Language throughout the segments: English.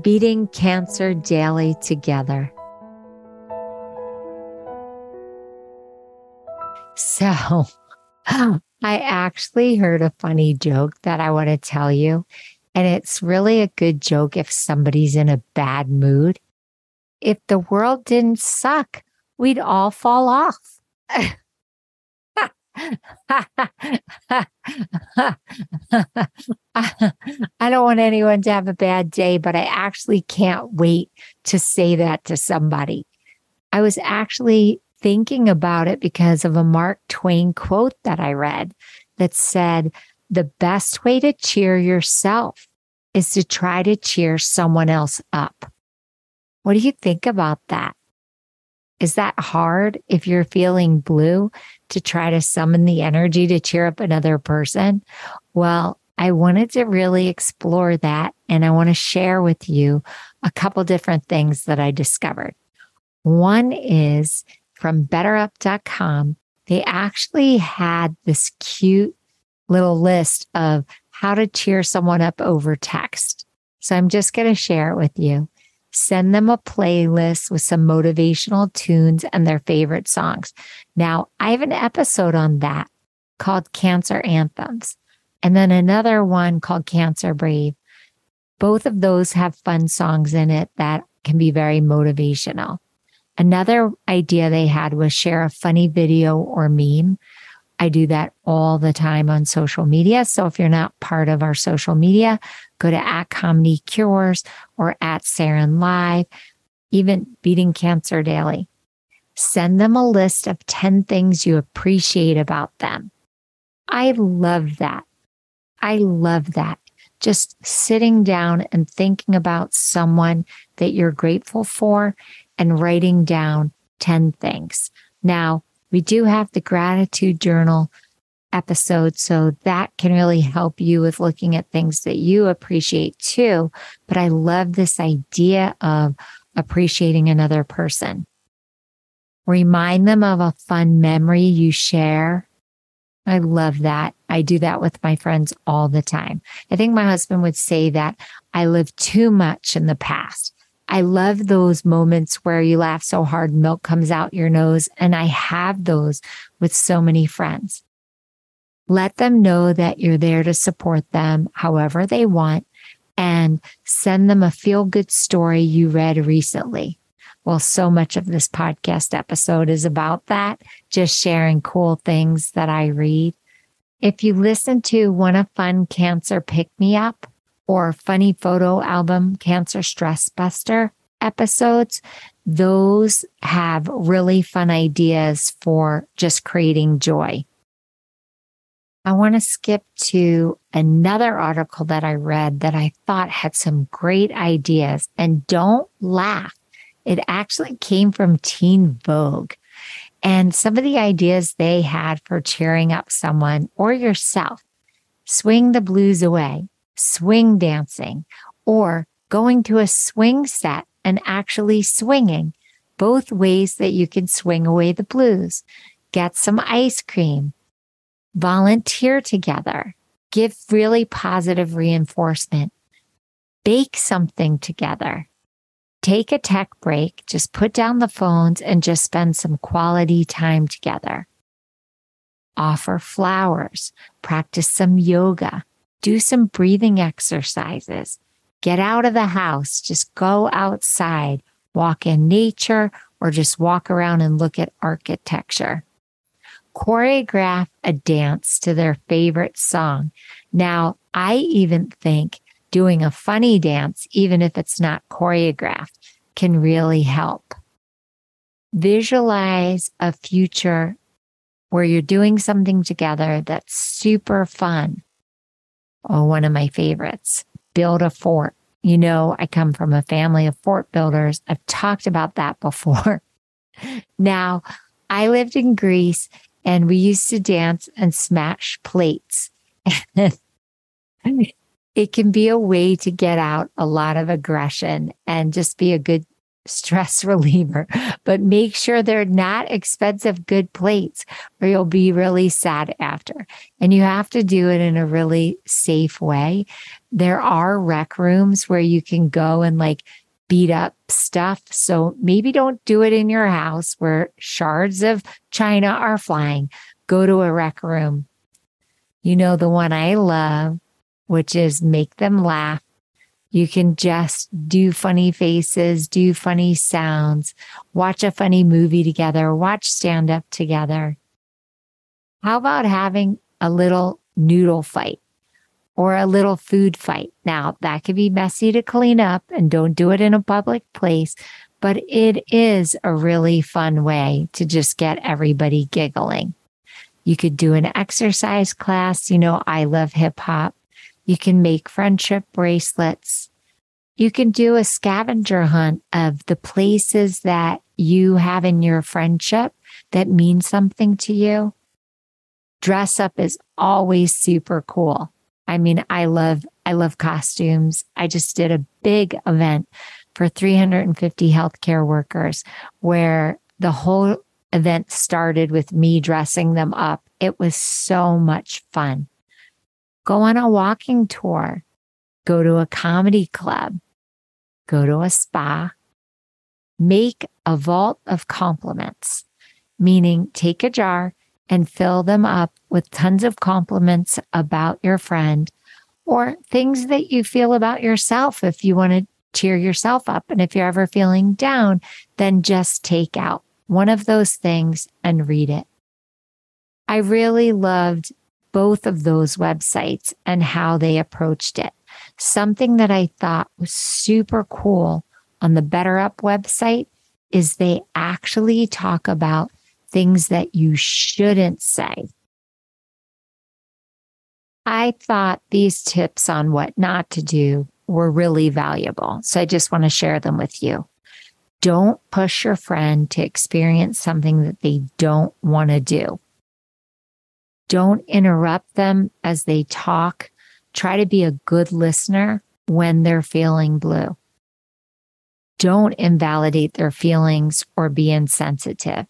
beating cancer daily together. So, I actually heard a funny joke that I want to tell you. And it's really a good joke if somebody's in a bad mood. If the world didn't suck, we'd all fall off. I don't want anyone to have a bad day, but I actually can't wait to say that to somebody. I was actually thinking about it because of a Mark Twain quote that I read that said, The best way to cheer yourself is to try to cheer someone else up. What do you think about that? Is that hard if you're feeling blue to try to summon the energy to cheer up another person? Well, I wanted to really explore that and I want to share with you a couple different things that I discovered. One is from betterup.com. They actually had this cute little list of how to cheer someone up over text. So I'm just going to share it with you send them a playlist with some motivational tunes and their favorite songs. Now, I have an episode on that called Cancer Anthems, and then another one called Cancer Brave. Both of those have fun songs in it that can be very motivational. Another idea they had was share a funny video or meme I do that all the time on social media. So if you're not part of our social media, go to at Comedy Cures or at Saranne Live, even Beating Cancer Daily. Send them a list of 10 things you appreciate about them. I love that. I love that. Just sitting down and thinking about someone that you're grateful for and writing down 10 things. Now, we do have the gratitude journal episode. So that can really help you with looking at things that you appreciate too. But I love this idea of appreciating another person. Remind them of a fun memory you share. I love that. I do that with my friends all the time. I think my husband would say that I live too much in the past. I love those moments where you laugh so hard, milk comes out your nose. And I have those with so many friends. Let them know that you're there to support them however they want and send them a feel good story you read recently. Well, so much of this podcast episode is about that, just sharing cool things that I read. If you listen to Want a Fun Cancer Pick Me Up, or funny photo album Cancer Stress Buster episodes, those have really fun ideas for just creating joy. I want to skip to another article that I read that I thought had some great ideas. And don't laugh. It actually came from Teen Vogue. And some of the ideas they had for cheering up someone or yourself swing the blues away, swing dancing, or going to a swing set and actually swinging, both ways that you can swing away the blues. Get some ice cream, volunteer together, give really positive reinforcement, bake something together. Take a tech break, just put down the phones and just spend some quality time together. Offer flowers, practice some yoga, do some breathing exercises. Get out of the house, just go outside, walk in nature, or just walk around and look at architecture. Choreograph a dance to their favorite song. Now, I even think doing a funny dance, even if it's not choreographed, can really help. Visualize a future where you're doing something together that's super fun Oh, one of my favorites. Build a fort. You know, I come from a family of fort builders. I've talked about that before. now, I lived in Greece and we used to dance and smash plates. it can be a way to get out a lot of aggression and just be a good stress reliever, but make sure they're not expensive, good plates or you'll be really sad after. And you have to do it in a really safe way. There are rec rooms where you can go and like beat up stuff. So maybe don't do it in your house where shards of china are flying. Go to a rec room. You know, the one I love, which is make them laugh you can just do funny faces, do funny sounds, watch a funny movie together, watch stand up together. How about having a little noodle fight or a little food fight? Now, that could be messy to clean up and don't do it in a public place, but it is a really fun way to just get everybody giggling. You could do an exercise class. You know, I love hip hop. You can make friendship bracelets. You can do a scavenger hunt of the places that you have in your friendship that mean something to you. Dress up is always super cool. I mean, I love, I love costumes. I just did a big event for 350 healthcare workers where the whole event started with me dressing them up. It was so much fun go on a walking tour, go to a comedy club, go to a spa, make a vault of compliments, meaning take a jar and fill them up with tons of compliments about your friend or things that you feel about yourself if you want to cheer yourself up. And if you're ever feeling down, then just take out one of those things and read it. I really loved both of those websites and how they approached it. Something that I thought was super cool on the BetterUp website is they actually talk about things that you shouldn't say. I thought these tips on what not to do were really valuable. So I just want to share them with you. Don't push your friend to experience something that they don't want to do. Don't interrupt them as they talk. Try to be a good listener when they're feeling blue. Don't invalidate their feelings or be insensitive.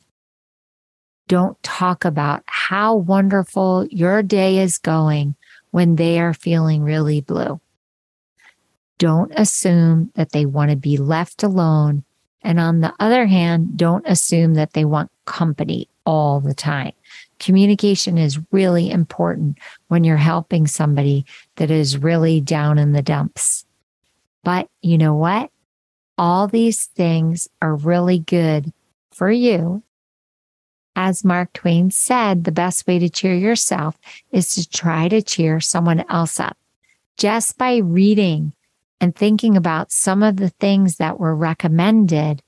Don't talk about how wonderful your day is going when they are feeling really blue. Don't assume that they want to be left alone. And on the other hand, don't assume that they want company all the time. Communication is really important when you're helping somebody that is really down in the dumps. But you know what? All these things are really good for you. As Mark Twain said, the best way to cheer yourself is to try to cheer someone else up. Just by reading and thinking about some of the things that were recommended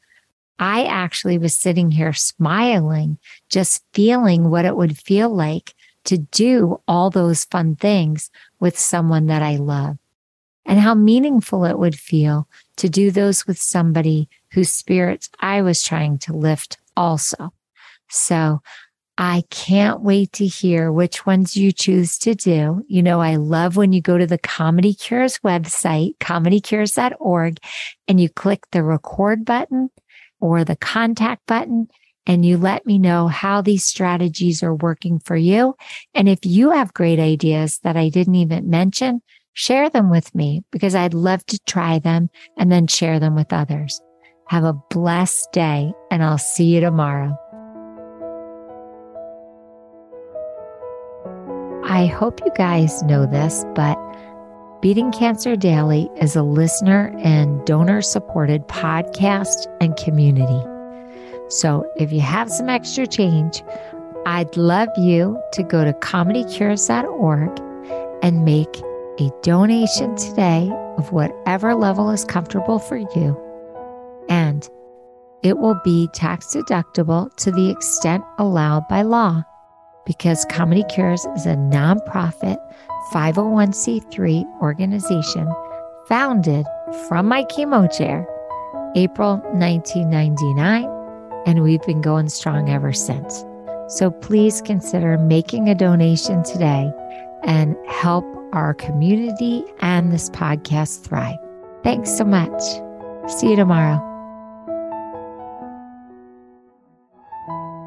I actually was sitting here smiling, just feeling what it would feel like to do all those fun things with someone that I love and how meaningful it would feel to do those with somebody whose spirits I was trying to lift also. So I can't wait to hear which ones you choose to do. You know, I love when you go to the Comedy Cures website, comedycures.org, and you click the record button or the contact button and you let me know how these strategies are working for you. And if you have great ideas that I didn't even mention, share them with me because I'd love to try them and then share them with others. Have a blessed day and I'll see you tomorrow. I hope you guys know this, but Beating Cancer Daily is a listener and donor supported podcast and community. So if you have some extra change, I'd love you to go to comedycures.org and make a donation today of whatever level is comfortable for you. And it will be tax deductible to the extent allowed by law because Comedy Cures is a nonprofit 501c3 organization founded from my chemo chair, April 1999, and we've been going strong ever since. So please consider making a donation today and help our community and this podcast thrive. Thanks so much. See you tomorrow.